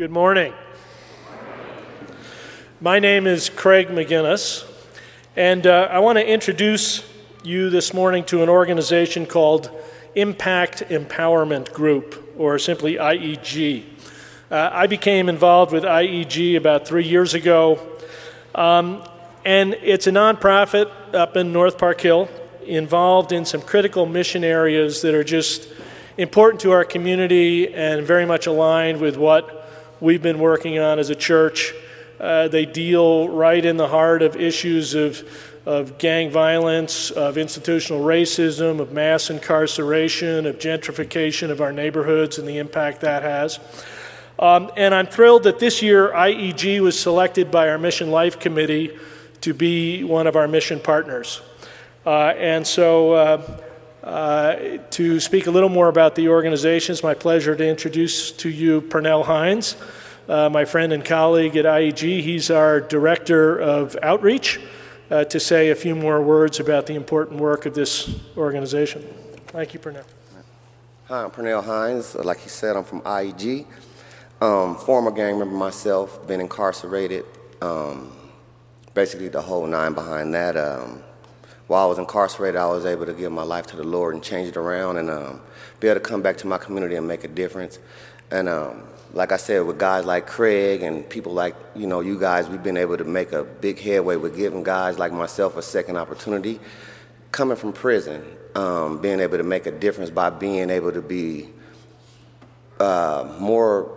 Good morning. My name is Craig McGinnis, and uh, I want to introduce you this morning to an organization called Impact Empowerment Group, or simply IEG. Uh, I became involved with IEG about three years ago, um, and it's a nonprofit up in North Park Hill involved in some critical mission areas that are just important to our community and very much aligned with what we've been working on as a church. Uh, they deal right in the heart of issues of, of gang violence, of institutional racism, of mass incarceration, of gentrification of our neighborhoods and the impact that has. Um, and I'm thrilled that this year IEG was selected by our Mission Life Committee to be one of our mission partners. Uh, and so, uh, uh, to speak a little more about the organization, it's my pleasure to introduce to you Pernell Hines, uh, my friend and colleague at IEG. He's our Director of Outreach, uh, to say a few more words about the important work of this organization. Thank you, Pernell. Hi, I'm Pernell Hines. Like he said, I'm from IEG. Um, former gang member myself, been incarcerated. Um, basically, the whole nine behind that. Um, while I was incarcerated, I was able to give my life to the Lord and change it around and um, be able to come back to my community and make a difference. And um, like I said, with guys like Craig and people like you know you guys, we've been able to make a big headway with giving guys like myself a second opportunity. Coming from prison, um, being able to make a difference by being able to be uh, more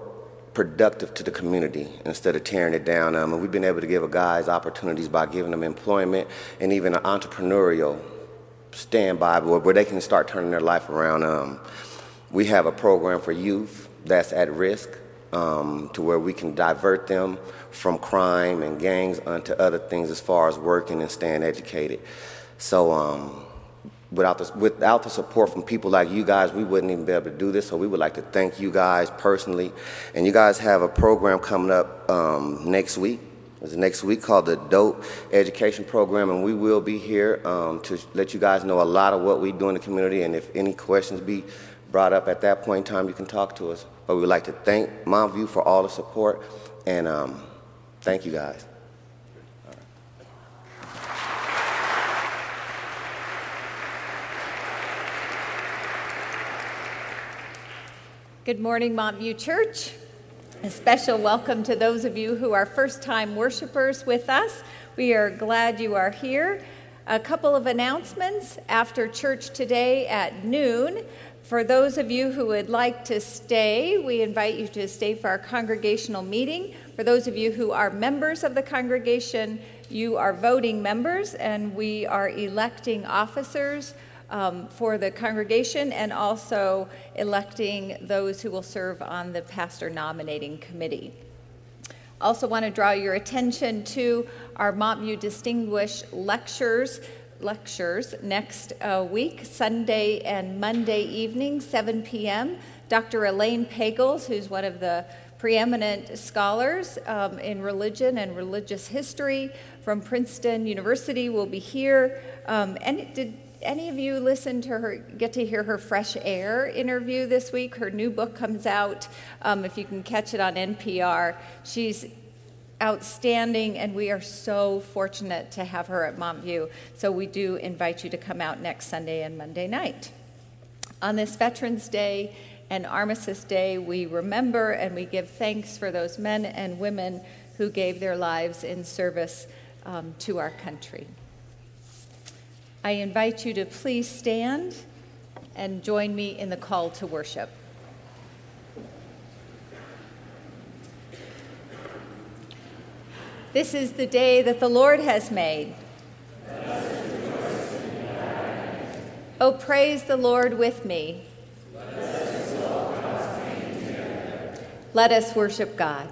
productive to the community instead of tearing it down. Um, and we've been able to give guys opportunities by giving them employment and even an entrepreneurial standby where, where they can start turning their life around. Um, we have a program for youth that's at risk um, to where we can divert them from crime and gangs onto other things as far as working and staying educated. So um, without the, without the support from people like you guys, we wouldn't even be able to do this. So we would like to thank you guys personally. And you guys have a program coming up um, next week. It's next week called the Dope Education Program, and we will be here um, to let you guys know a lot of what we do in the community. And if any questions be brought up at that point in time, you can talk to us. But we would like to thank Montview for all the support, and um, thank you guys. Good morning, Montview Church. A special welcome to those of you who are first time worshipers with us. We are glad you are here. A couple of announcements after church today at noon. For those of you who would like to stay, we invite you to stay for our congregational meeting. For those of you who are members of the congregation, you are voting members, and we are electing officers um, for the congregation and also electing those who will serve on the pastor nominating committee. Also, want to draw your attention to our Montview Distinguished Lectures lectures next uh, week, Sunday and Monday evening, 7 p.m. Dr. Elaine Pagels, who's one of the preeminent scholars um, in religion and religious history from Princeton University, will be here. Um, and did any of you listen to her, get to hear her Fresh Air interview this week? Her new book comes out, um, if you can catch it on NPR. She's outstanding, and we are so fortunate to have her at Montview. So we do invite you to come out next Sunday and Monday night. On this Veterans Day and Armistice Day, we remember and we give thanks for those men and women who gave their lives in service um, to our country. I invite you to please stand and join me in the call to worship. This is the day that the Lord has made. Oh, praise the Lord with me. Let us worship God.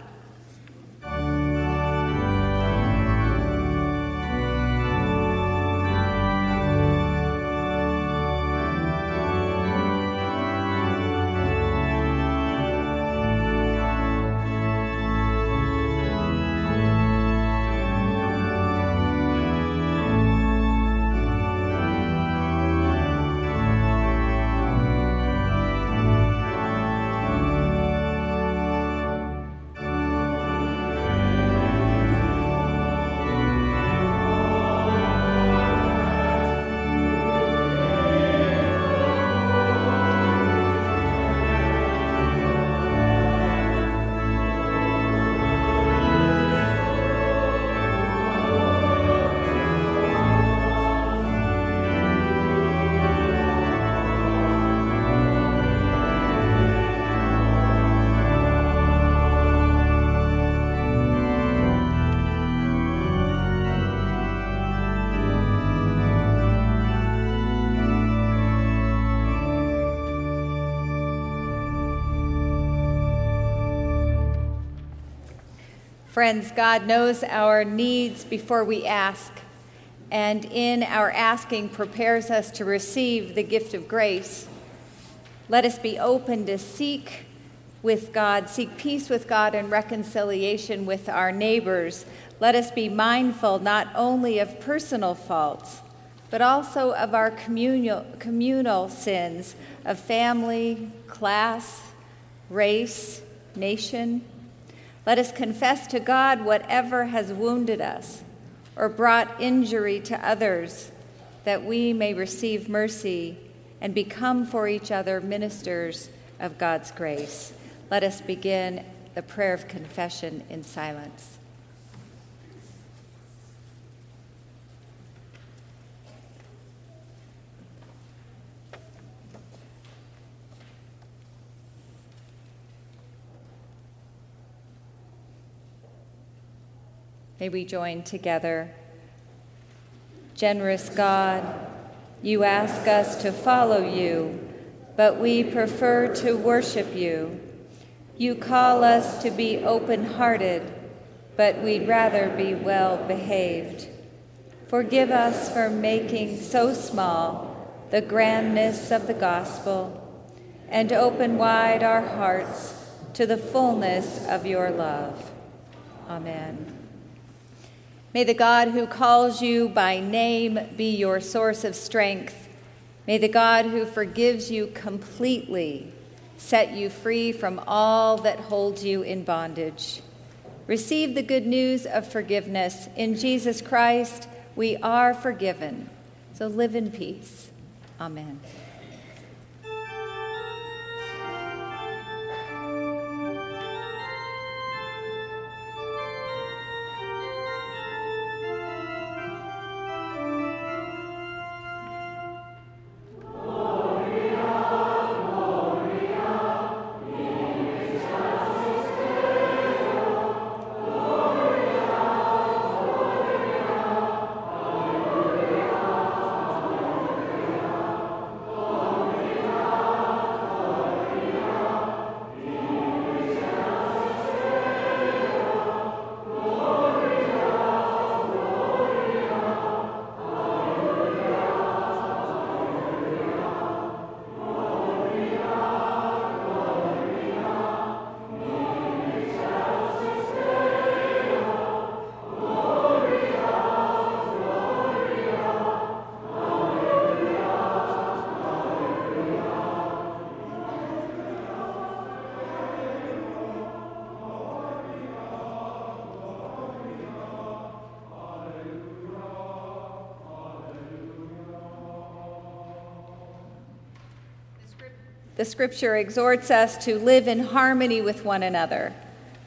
Friends, God knows our needs before we ask, and in our asking prepares us to receive the gift of grace. Let us be open to seek with God, seek peace with God and reconciliation with our neighbors. Let us be mindful not only of personal faults, but also of our communal, communal sins of family, class, race, nation. Let us confess to God whatever has wounded us or brought injury to others, that we may receive mercy and become for each other ministers of God's grace. Let us begin the prayer of confession in silence. May we join together. Generous God, you ask us to follow you, but we prefer to worship you. You call us to be open hearted, but we'd rather be well behaved. Forgive us for making so small the grandness of the gospel, and open wide our hearts to the fullness of your love. Amen. May the God who calls you by name be your source of strength. May the God who forgives you completely set you free from all that holds you in bondage. Receive the good news of forgiveness. In Jesus Christ, we are forgiven. So live in peace. Amen. The scripture exhorts us to live in harmony with one another,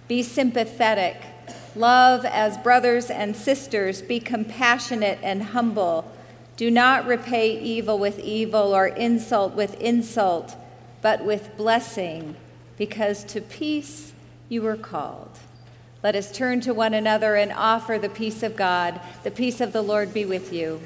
be sympathetic, love as brothers and sisters, be compassionate and humble. Do not repay evil with evil or insult with insult, but with blessing, because to peace you were called. Let us turn to one another and offer the peace of God. The peace of the Lord be with you.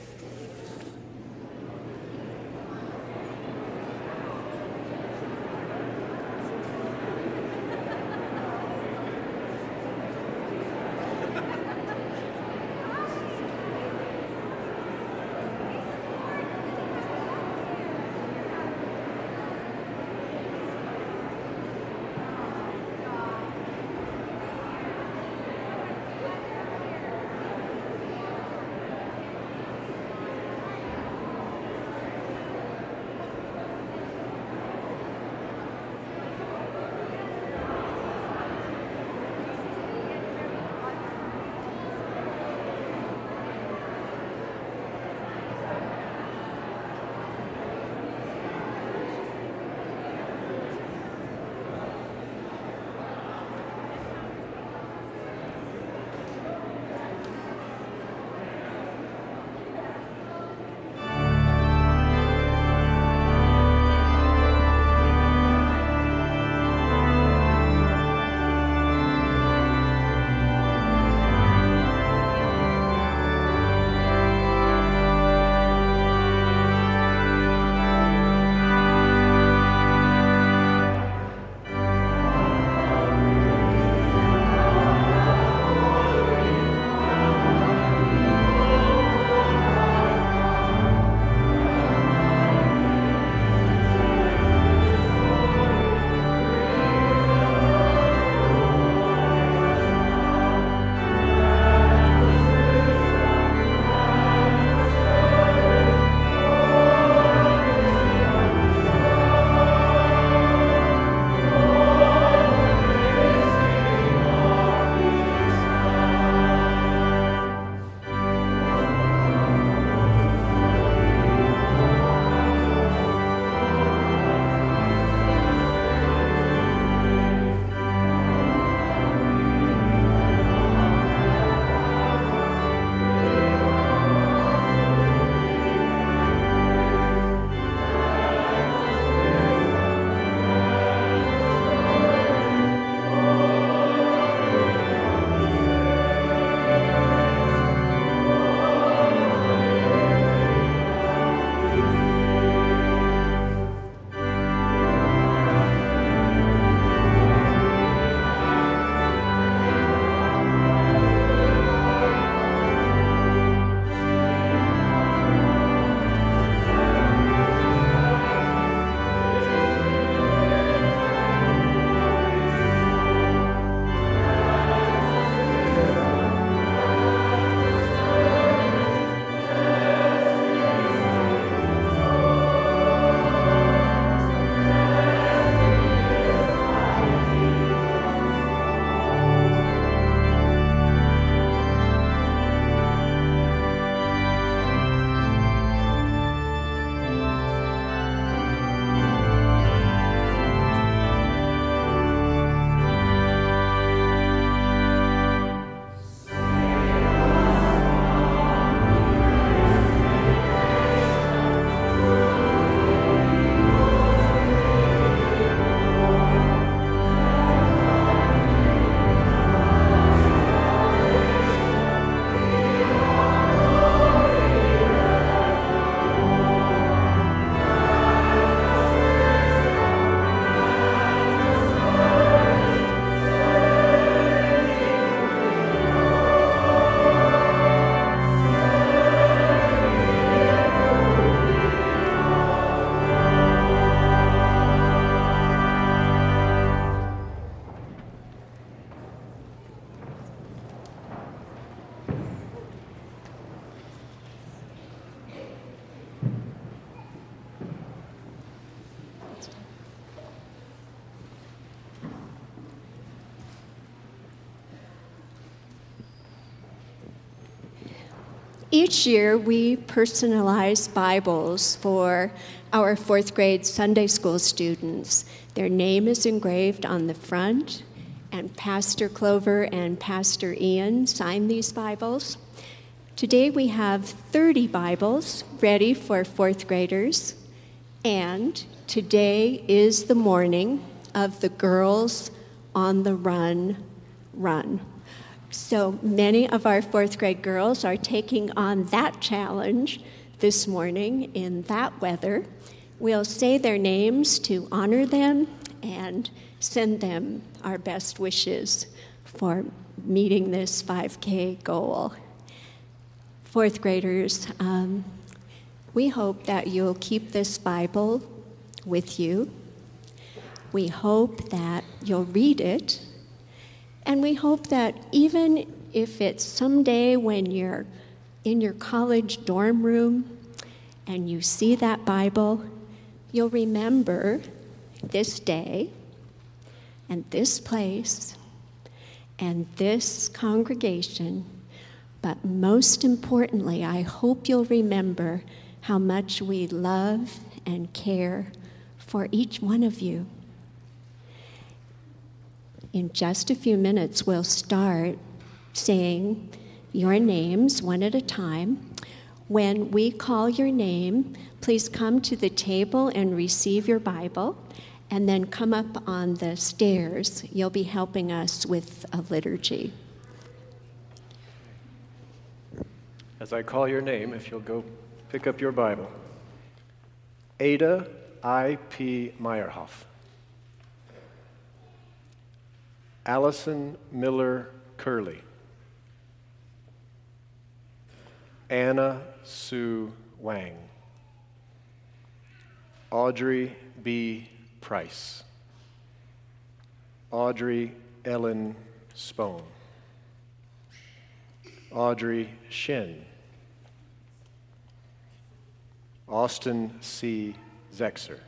Each year, we personalize Bibles for our fourth grade Sunday school students. Their name is engraved on the front, and Pastor Clover and Pastor Ian sign these Bibles. Today, we have 30 Bibles ready for fourth graders, and today is the morning of the Girls on the Run Run. So many of our fourth grade girls are taking on that challenge this morning in that weather. We'll say their names to honor them and send them our best wishes for meeting this 5K goal. Fourth graders, um, we hope that you'll keep this Bible with you. We hope that you'll read it and we hope that even if it's someday when you're in your college dorm room and you see that Bible, you'll remember this day and this place and this congregation. But most importantly, I hope you'll remember how much we love and care for each one of you. In just a few minutes, we'll start saying your names one at a time. When we call your name, please come to the table and receive your Bible, and then come up on the stairs. You'll be helping us with a liturgy. As I call your name, if you'll go pick up your Bible Ada I.P. Meyerhoff. Allison Miller Curley. Anna Sue Wang. Audrey B. Price. Audrey Ellen Spone. Audrey Shin. Austin C. Zexer.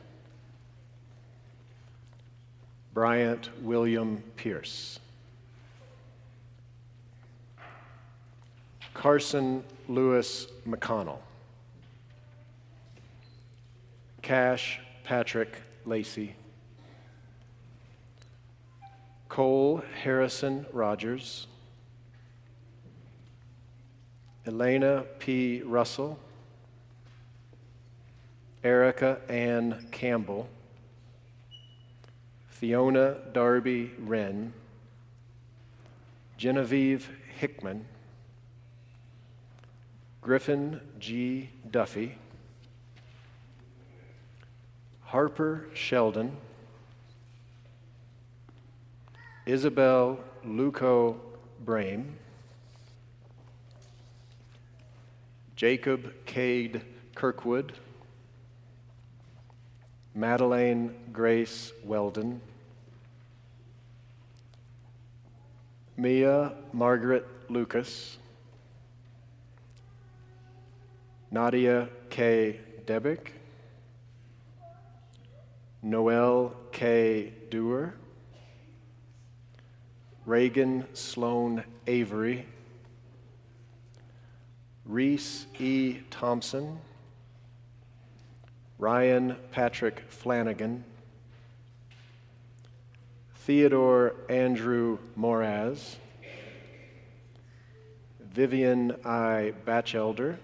Bryant William Pierce. Carson Lewis McConnell. Cash Patrick Lacey. Cole Harrison Rogers. Elena P. Russell. Erica Ann Campbell. Fiona Darby Wren, Genevieve Hickman, Griffin G. Duffy, Harper Sheldon, Isabel Luco Brame, Jacob Cade Kirkwood, Madeleine Grace Weldon, Mia Margaret Lucas, Nadia K. Debick, Noel K. Dewar, Reagan Sloan Avery, Reese E. Thompson, Ryan Patrick Flanagan, Theodore Andrew Moraz, Vivian I. Batchelder,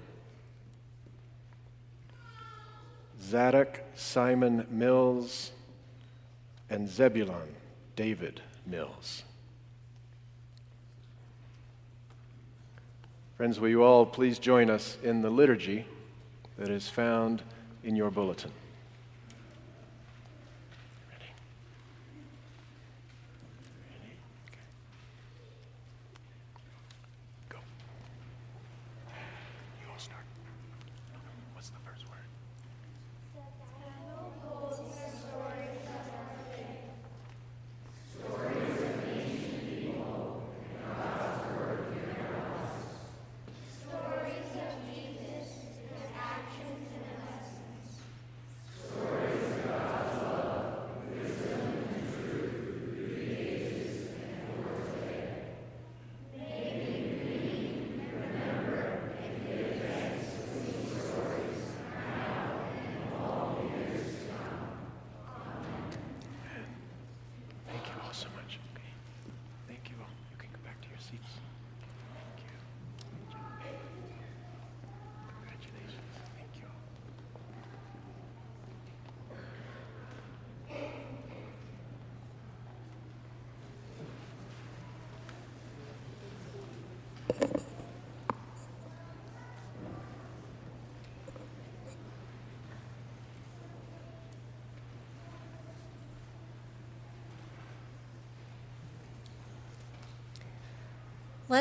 Zadok Simon Mills, and Zebulon David Mills. Friends, will you all please join us in the liturgy that is found in your bulletin?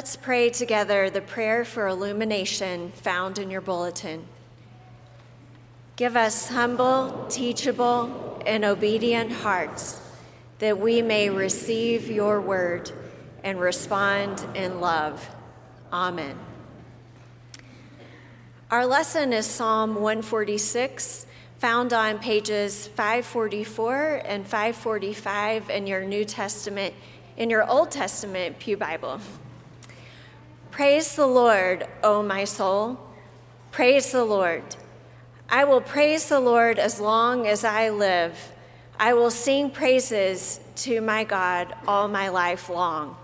Let's pray together the prayer for illumination found in your bulletin. Give us humble, teachable, and obedient hearts that we may receive your word and respond in love. Amen. Our lesson is Psalm 146, found on pages 544 and 545 in your New Testament, in your Old Testament Pew Bible. Praise the Lord, O my soul. Praise the Lord. I will praise the Lord as long as I live. I will sing praises to my God all my life long.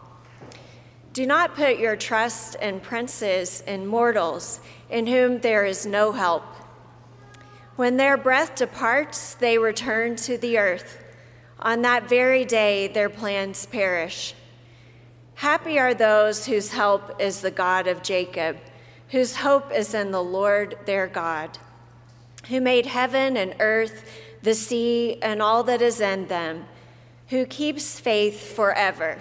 Do not put your trust in princes and mortals in whom there is no help. When their breath departs, they return to the earth. On that very day, their plans perish. Happy are those whose help is the God of Jacob, whose hope is in the Lord their God, who made heaven and earth, the sea, and all that is in them, who keeps faith forever,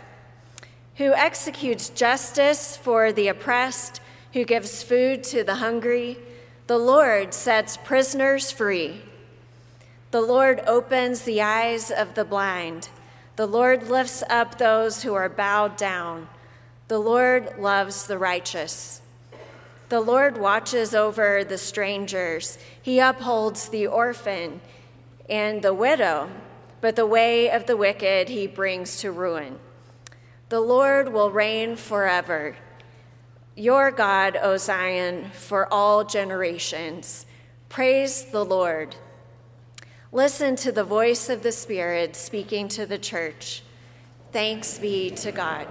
who executes justice for the oppressed, who gives food to the hungry. The Lord sets prisoners free. The Lord opens the eyes of the blind. The Lord lifts up those who are bowed down. The Lord loves the righteous. The Lord watches over the strangers. He upholds the orphan and the widow, but the way of the wicked he brings to ruin. The Lord will reign forever. Your God, O Zion, for all generations. Praise the Lord. Listen to the voice of the Spirit speaking to the church. Thanks be to God.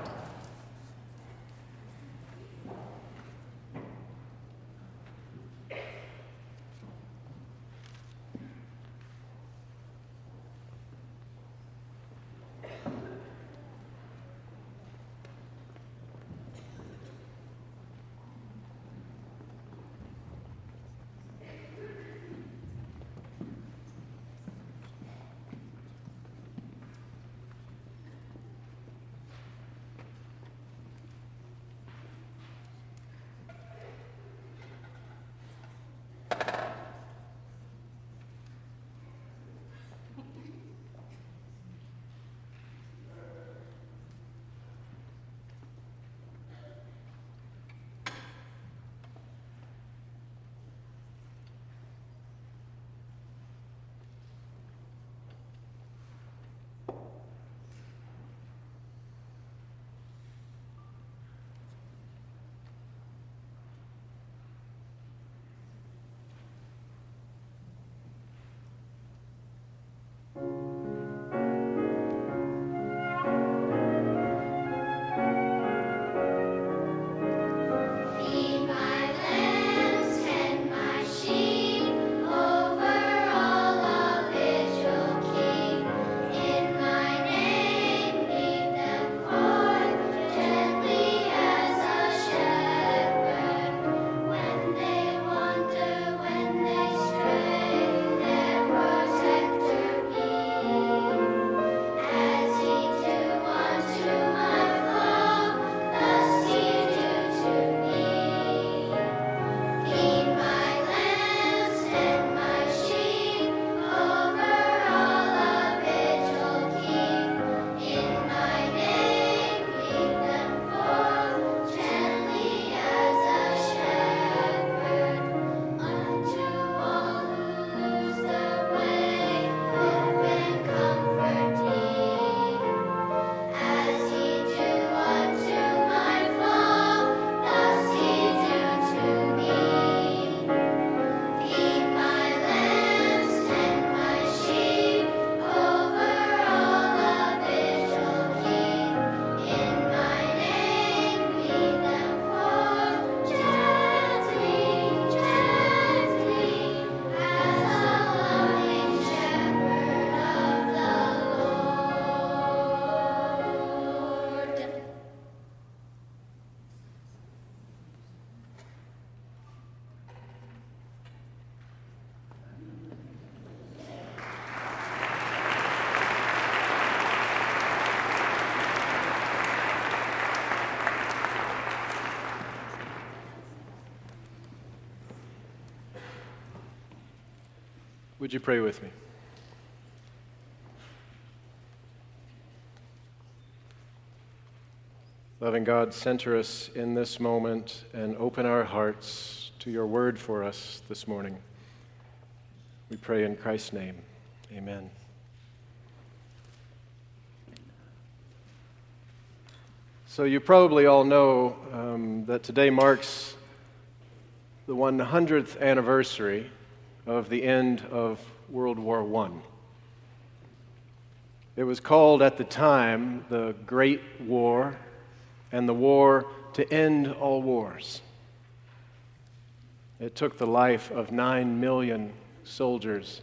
Would you pray with me? Loving God, center us in this moment and open our hearts to your word for us this morning. We pray in Christ's name. Amen. So, you probably all know um, that today marks the 100th anniversary of the end of World War I. It was called at the time the Great War and the war to end all wars. It took the life of nine million soldiers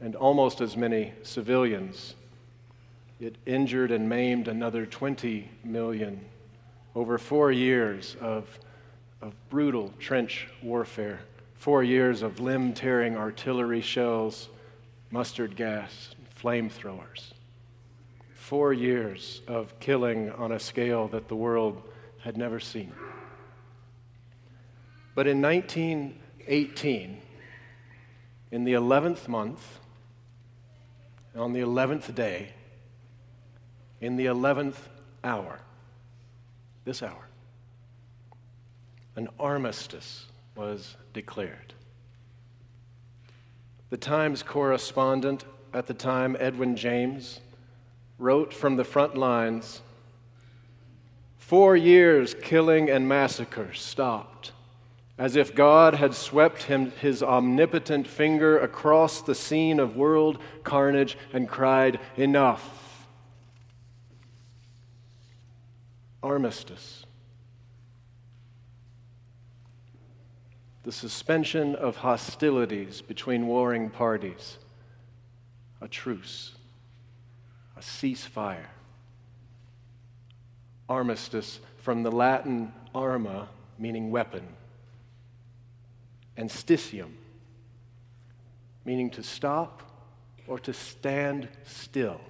and almost as many civilians. It injured and maimed another 20 million over four years of, of brutal trench warfare, four years of limb tearing artillery shells, mustard gas, flamethrowers four years of killing on a scale that the world had never seen. But in 1918, in the 11th month, on the 11th day, in the 11th hour, this hour, an armistice was declared. The Times correspondent at the time, Edwin James, wrote from the front lines Four years killing and massacre stopped, as if God had swept him, his omnipotent finger across the scene of world carnage and cried, Enough. Armistice. The suspension of hostilities between warring parties. A truce a ceasefire. Armistice from the Latin arma, meaning weapon, and stitium, meaning to stop or to stand still.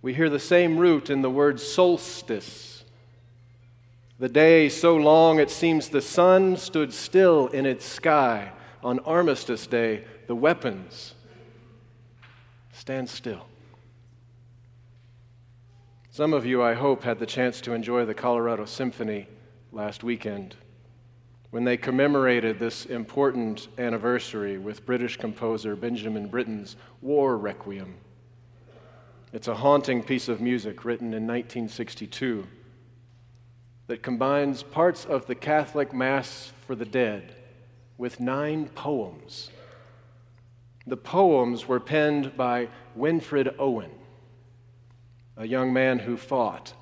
We hear the same root in the word solstice. The day so long it seems the sun stood still in its sky. On Armistice Day, the weapons stand still. Some of you, I hope, had the chance to enjoy the Colorado Symphony last weekend when they commemorated this important anniversary with British composer Benjamin Britten's War Requiem. It's a haunting piece of music written in 1962 that combines parts of the Catholic Mass for the Dead with nine poems. The poems were penned by Wilfred Owen a young man who fought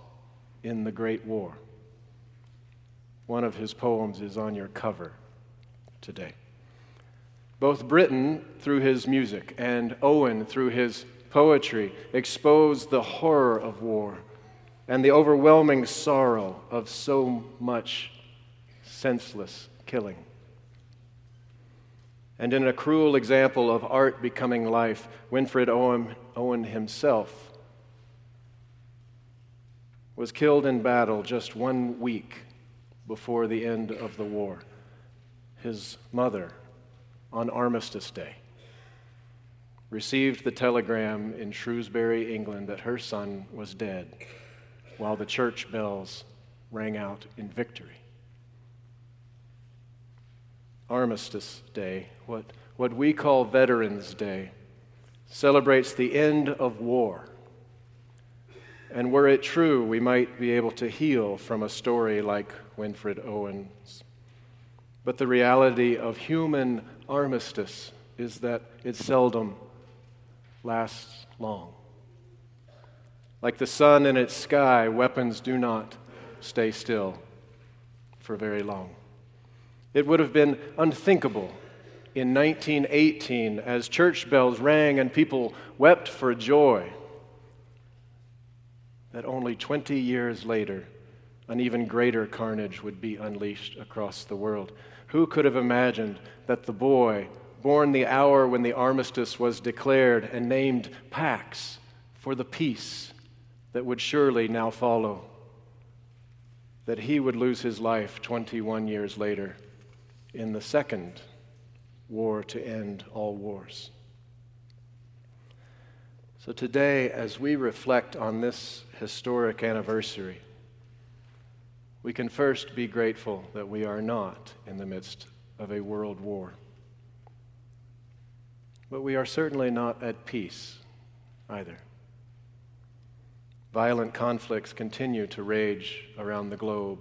in the Great War. One of his poems is on your cover today. Both Britten, through his music, and Owen, through his poetry, expose the horror of war and the overwhelming sorrow of so much senseless killing. And in a cruel example of art becoming life, Wilfred Owen, Owen himself was killed in battle just one week before the end of the war. His mother, on Armistice Day, received the telegram in Shrewsbury, England, that her son was dead while the church bells rang out in victory. Armistice Day, what, what we call Veterans Day, celebrates the end of war and were it true, we might be able to heal from a story like Wilfred Owen's. But the reality of human armistice is that it seldom lasts long. Like the sun in its sky, weapons do not stay still for very long. It would have been unthinkable in 1918 as church bells rang and people wept for joy that only 20 years later, an even greater carnage would be unleashed across the world. Who could have imagined that the boy, born the hour when the armistice was declared and named Pax for the peace that would surely now follow, that he would lose his life 21 years later in the Second war to end all wars. So today, as we reflect on this historic anniversary, we can first be grateful that we are not in the midst of a world war. But we are certainly not at peace either. Violent conflicts continue to rage around the globe,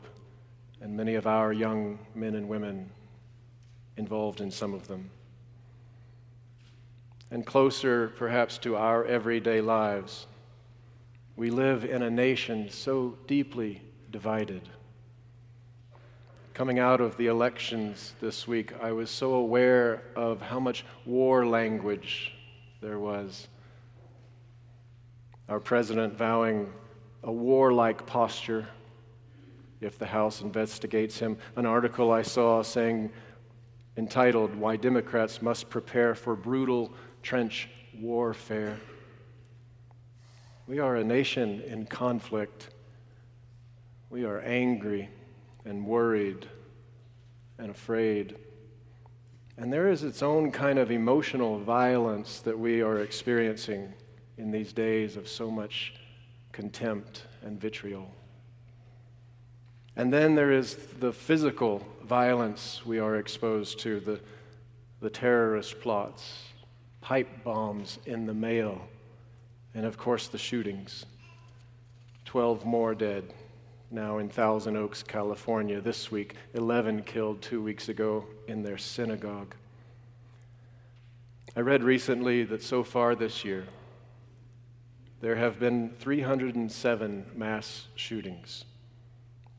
and many of our young men and women involved in some of them. And closer, perhaps, to our everyday lives, we live in a nation so deeply divided. Coming out of the elections this week, I was so aware of how much war language there was our president vowing a warlike posture if the House investigates him. An article I saw saying, entitled, Why Democrats Must Prepare for Brutal Trench Warfare. We are a nation in conflict. We are angry and worried and afraid. And there is its own kind of emotional violence that we are experiencing in these days of so much contempt and vitriol. And then there is the physical violence we are exposed to, the, the terrorist plots, pipe bombs in the mail, and of course the shootings. Twelve more dead now in Thousand Oaks, California this week, 11 killed two weeks ago in their synagogue. I read recently that so far this year, there have been 307 mass shootings,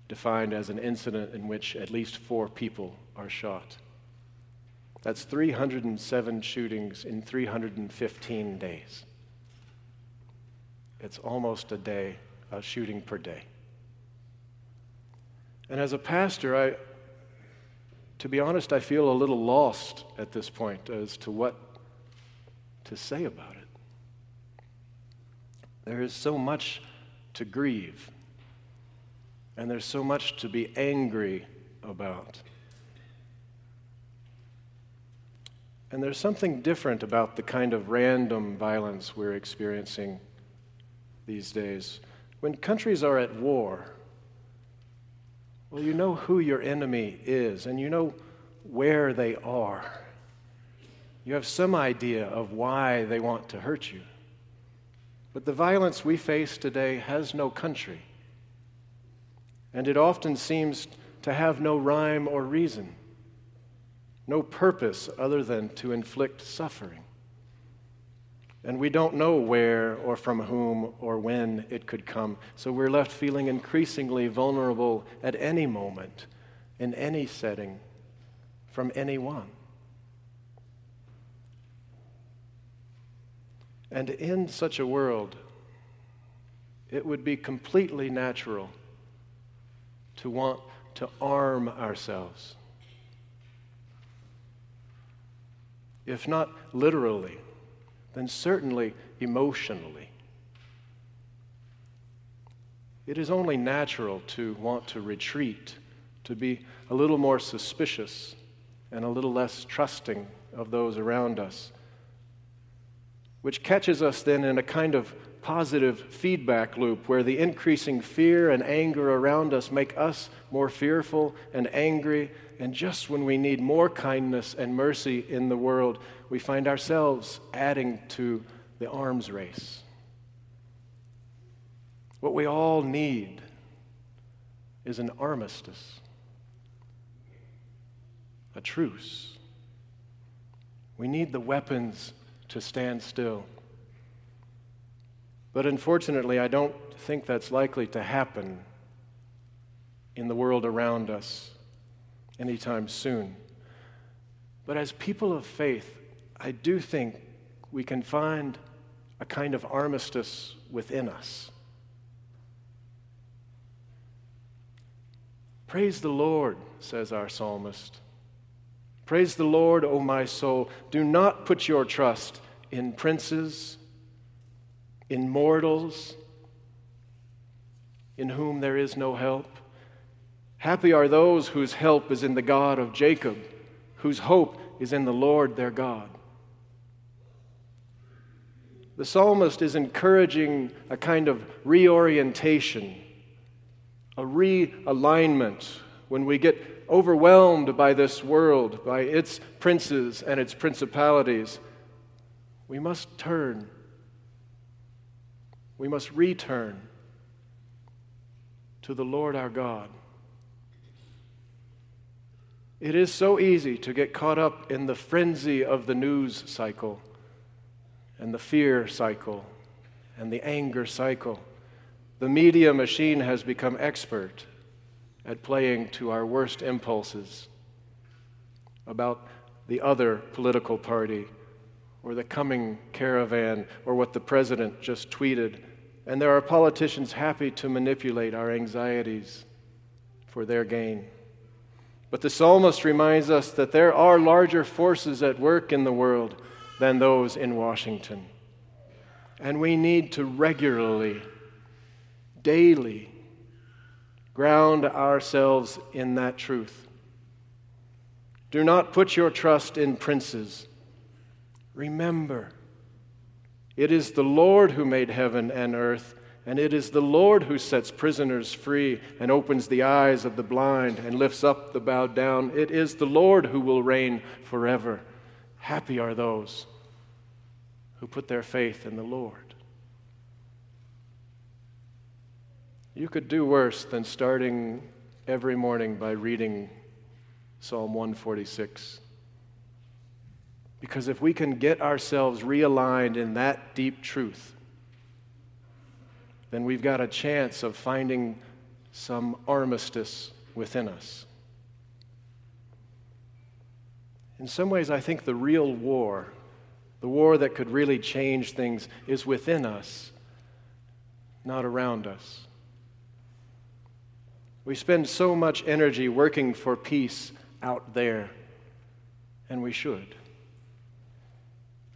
defined as an incident in which at least four people are shot. That's 307 shootings in 315 days. It's almost a day, a shooting per day. And as a pastor, I, to be honest, I feel a little lost at this point as to what to say about it. There is so much to grieve, and there's so much to be angry about. And there's something different about the kind of random violence we're experiencing these days. When countries are at war, well, you know who your enemy is, and you know where they are. You have some idea of why they want to hurt you. But the violence we face today has no country, and it often seems to have no rhyme or reason, no purpose other than to inflict suffering. And we don't know where or from whom or when it could come, so we're left feeling increasingly vulnerable at any moment, in any setting, from anyone. And in such a world, it would be completely natural to want to arm ourselves. If not literally, then certainly emotionally. It is only natural to want to retreat, to be a little more suspicious and a little less trusting of those around us which catches us then in a kind of positive feedback loop where the increasing fear and anger around us make us more fearful and angry. And just when we need more kindness and mercy in the world, we find ourselves adding to the arms race. What we all need is an armistice, a truce. We need the weapons to stand still. But unfortunately, I don't think that's likely to happen in the world around us anytime soon. But as people of faith, I do think we can find a kind of armistice within us. Praise the Lord, says our psalmist. Praise the Lord, O my soul. Do not put your trust in princes, in mortals, in whom there is no help. Happy are those whose help is in the God of Jacob, whose hope is in the Lord their God. The psalmist is encouraging a kind of reorientation, a realignment when we get overwhelmed by this world, by its princes and its principalities. We must turn. We must return to the Lord our God. It is so easy to get caught up in the frenzy of the news cycle and the fear cycle and the anger cycle. The media machine has become expert at playing to our worst impulses about the other political party or the coming caravan or what the president just tweeted. And there are politicians happy to manipulate our anxieties for their gain. But the psalmist reminds us that there are larger forces at work in the world than those in Washington. And we need to regularly, daily, ground ourselves in that truth. Do not put your trust in princes. Remember, it is the Lord who made heaven and earth, and it is the Lord who sets prisoners free and opens the eyes of the blind and lifts up the bowed down. It is the Lord who will reign forever. Happy are those who put their faith in the Lord. You could do worse than starting every morning by reading Psalm 146. Because if we can get ourselves realigned in that deep truth, then we've got a chance of finding some armistice within us. In some ways, I think the real war the war that could really change things is within us, not around us. We spend so much energy working for peace out there, and we should.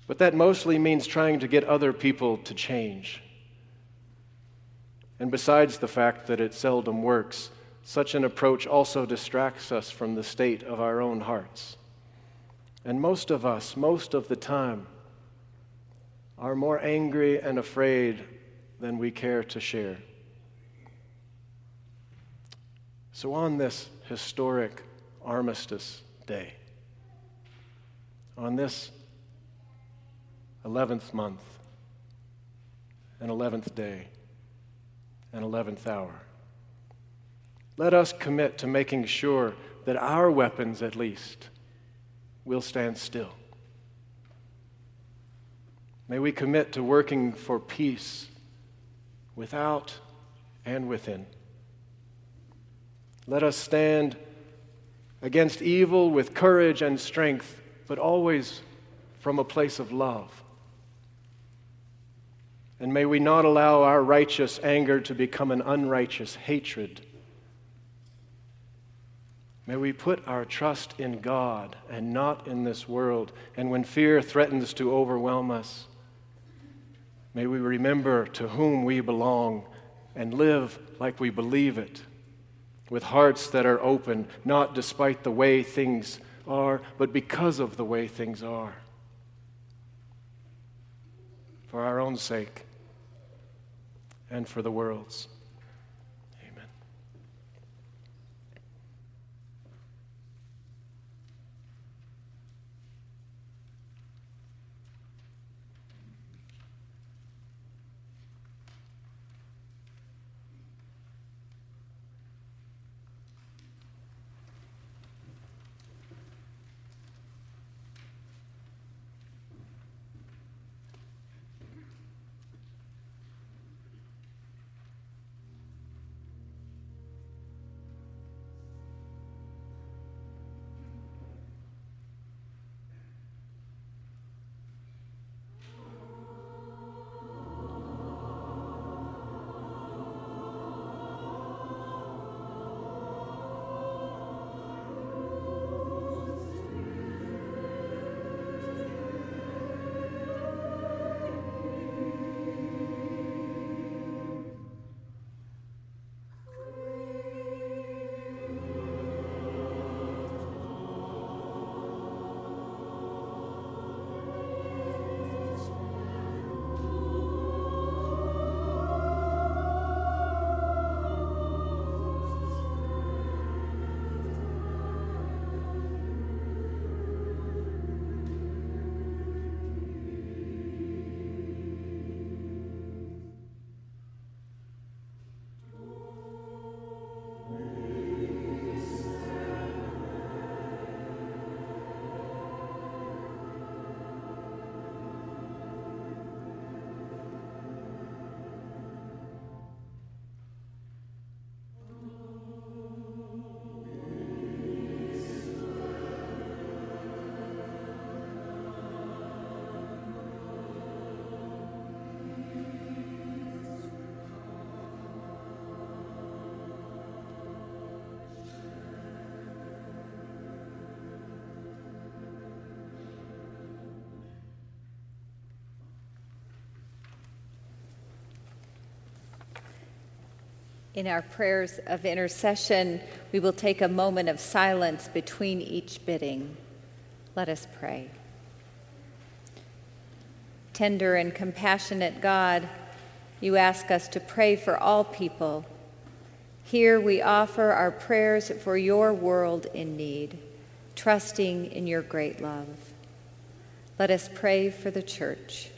But that mostly means trying to get other people to change. And besides the fact that it seldom works, such an approach also distracts us from the state of our own hearts. And most of us, most of the time, are more angry and afraid than we care to share. So, on this historic armistice day, on this 11th month, and 11th day, and 11th hour, let us commit to making sure that our weapons, at least, will stand still. May we commit to working for peace without and within. Let us stand against evil with courage and strength, but always from a place of love. And may we not allow our righteous anger to become an unrighteous hatred. May we put our trust in God and not in this world. And when fear threatens to overwhelm us, May we remember to whom we belong and live like we believe it, with hearts that are open, not despite the way things are, but because of the way things are. For our own sake and for the world's. In our prayers of intercession, we will take a moment of silence between each bidding. Let us pray. Tender and compassionate God, you ask us to pray for all people. Here we offer our prayers for your world in need, trusting in your great love. Let us pray for the church.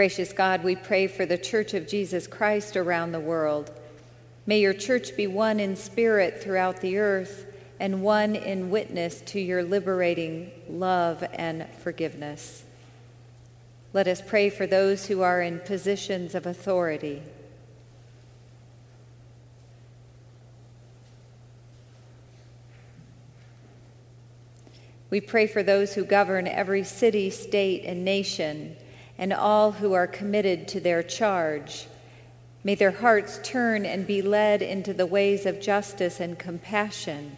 Gracious God, we pray for the Church of Jesus Christ around the world. May your church be one in spirit throughout the earth and one in witness to your liberating love and forgiveness. Let us pray for those who are in positions of authority. We pray for those who govern every city, state, and nation and all who are committed to their charge. May their hearts turn and be led into the ways of justice and compassion,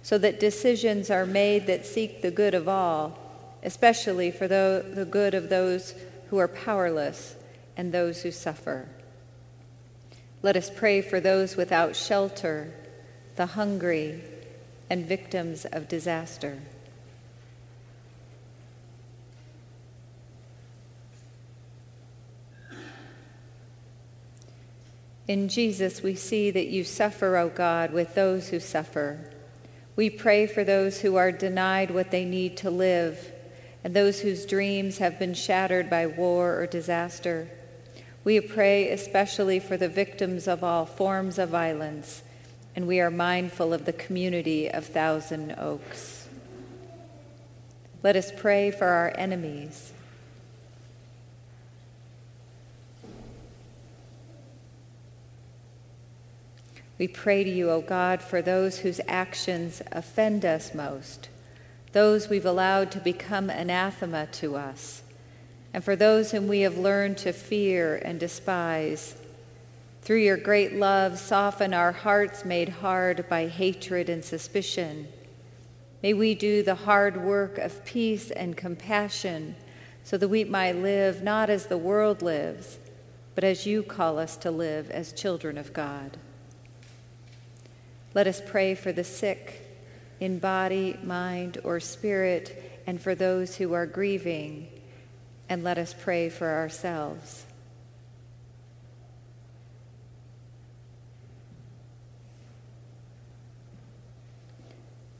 so that decisions are made that seek the good of all, especially for the, good of those who are powerless and those who suffer. Let us pray for those without shelter, the hungry, and victims of disaster. In Jesus, we see that you suffer, O God, with those who suffer. We pray for those who are denied what they need to live and those whose dreams have been shattered by war or disaster. We pray especially for the victims of all forms of violence, and we are mindful of the community of Thousand Oaks. Let us pray for our enemies We pray to you, O God, for those whose actions offend us most, those we've allowed to become anathema to us, and for those whom we have learned to fear and despise. Through your great love, soften our hearts made hard by hatred and suspicion. May we do the hard work of peace and compassion so that we might live not as the world lives, but as you call us to live as children of God. Let us pray for the sick in body, mind, or spirit, and for those who are grieving, and let us pray for ourselves.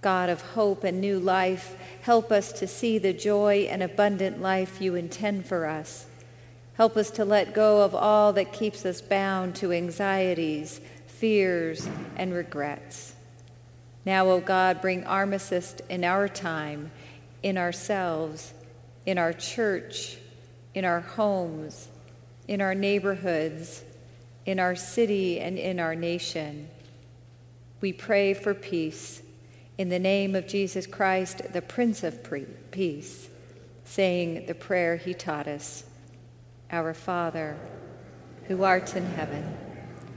God of hope and new life, help us to see the joy and abundant life you intend for us. Help us to let go of all that keeps us bound to anxieties fears, and regrets. Now, O God, bring armistice in our time, in ourselves, in our church, in our homes, in our neighborhoods, in our city, and in our nation. We pray for peace in the name of Jesus Christ, the Prince of Peace, saying the prayer he taught us Our Father, who art in heaven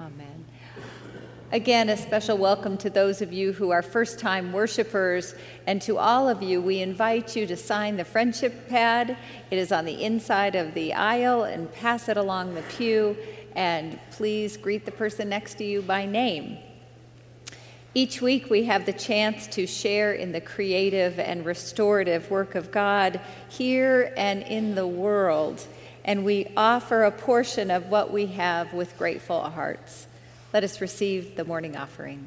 Amen. Again, a special welcome to those of you who are first time worshipers, and to all of you, we invite you to sign the friendship pad. It is on the inside of the aisle and pass it along the pew, and please greet the person next to you by name. Each week, we have the chance to share in the creative and restorative work of God here and in the world and we offer a portion of what we have with grateful hearts. Let us receive the morning offering.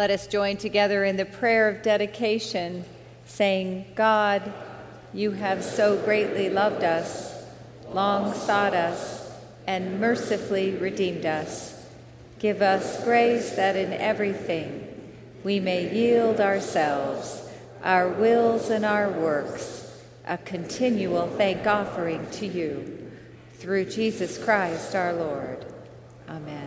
Let us join together in the prayer of dedication, saying, God, you have so greatly loved us, long sought us, and mercifully redeemed us. Give us grace that in everything we may yield ourselves, our wills and our works, a continual thank offering to you. Through Jesus Christ our Lord. Amen.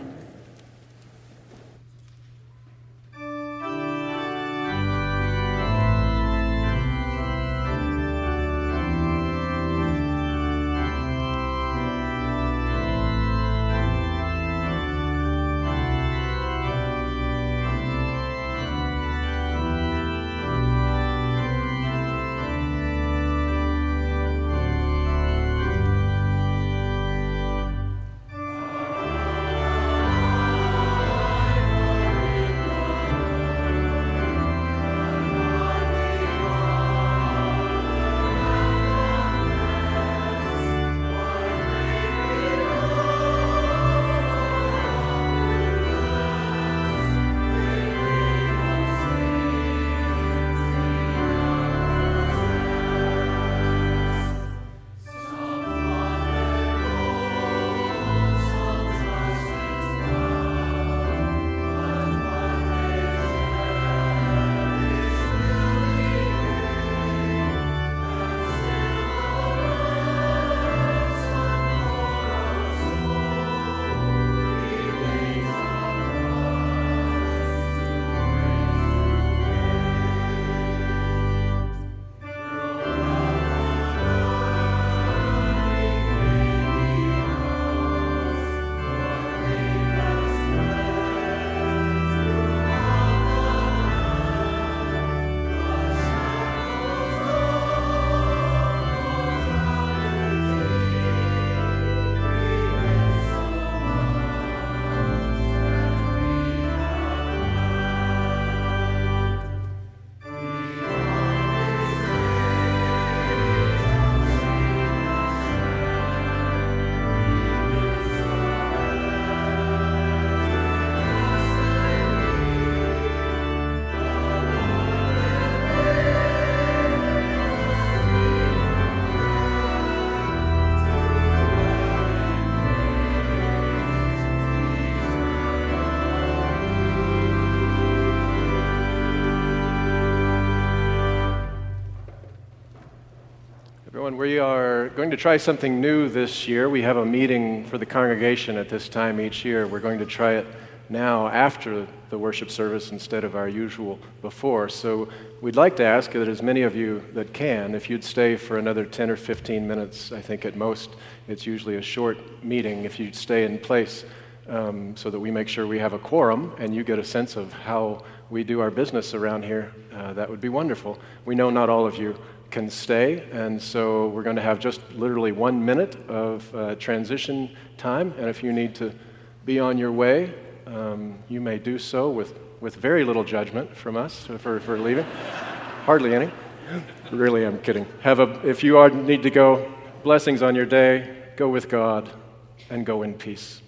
Everyone. We are going to try something new this year. We have a meeting for the congregation at this time each year. We're going to try it now after the worship service instead of our usual before. So we'd like to ask that as many of you that can, if you'd stay for another 10 or 15 minutes, I think at most it's usually a short meeting, if you'd stay in place um, so that we make sure we have a quorum and you get a sense of how we do our business around here, uh, that would be wonderful. We know not all of you can stay. And so we're going to have just literally one minute of uh, transition time. And if you need to be on your way, um, you may do so with, with very little judgment from us for, for leaving. Hardly any. Really, I'm kidding. Have a, if you are, need to go, blessings on your day. Go with God and go in peace.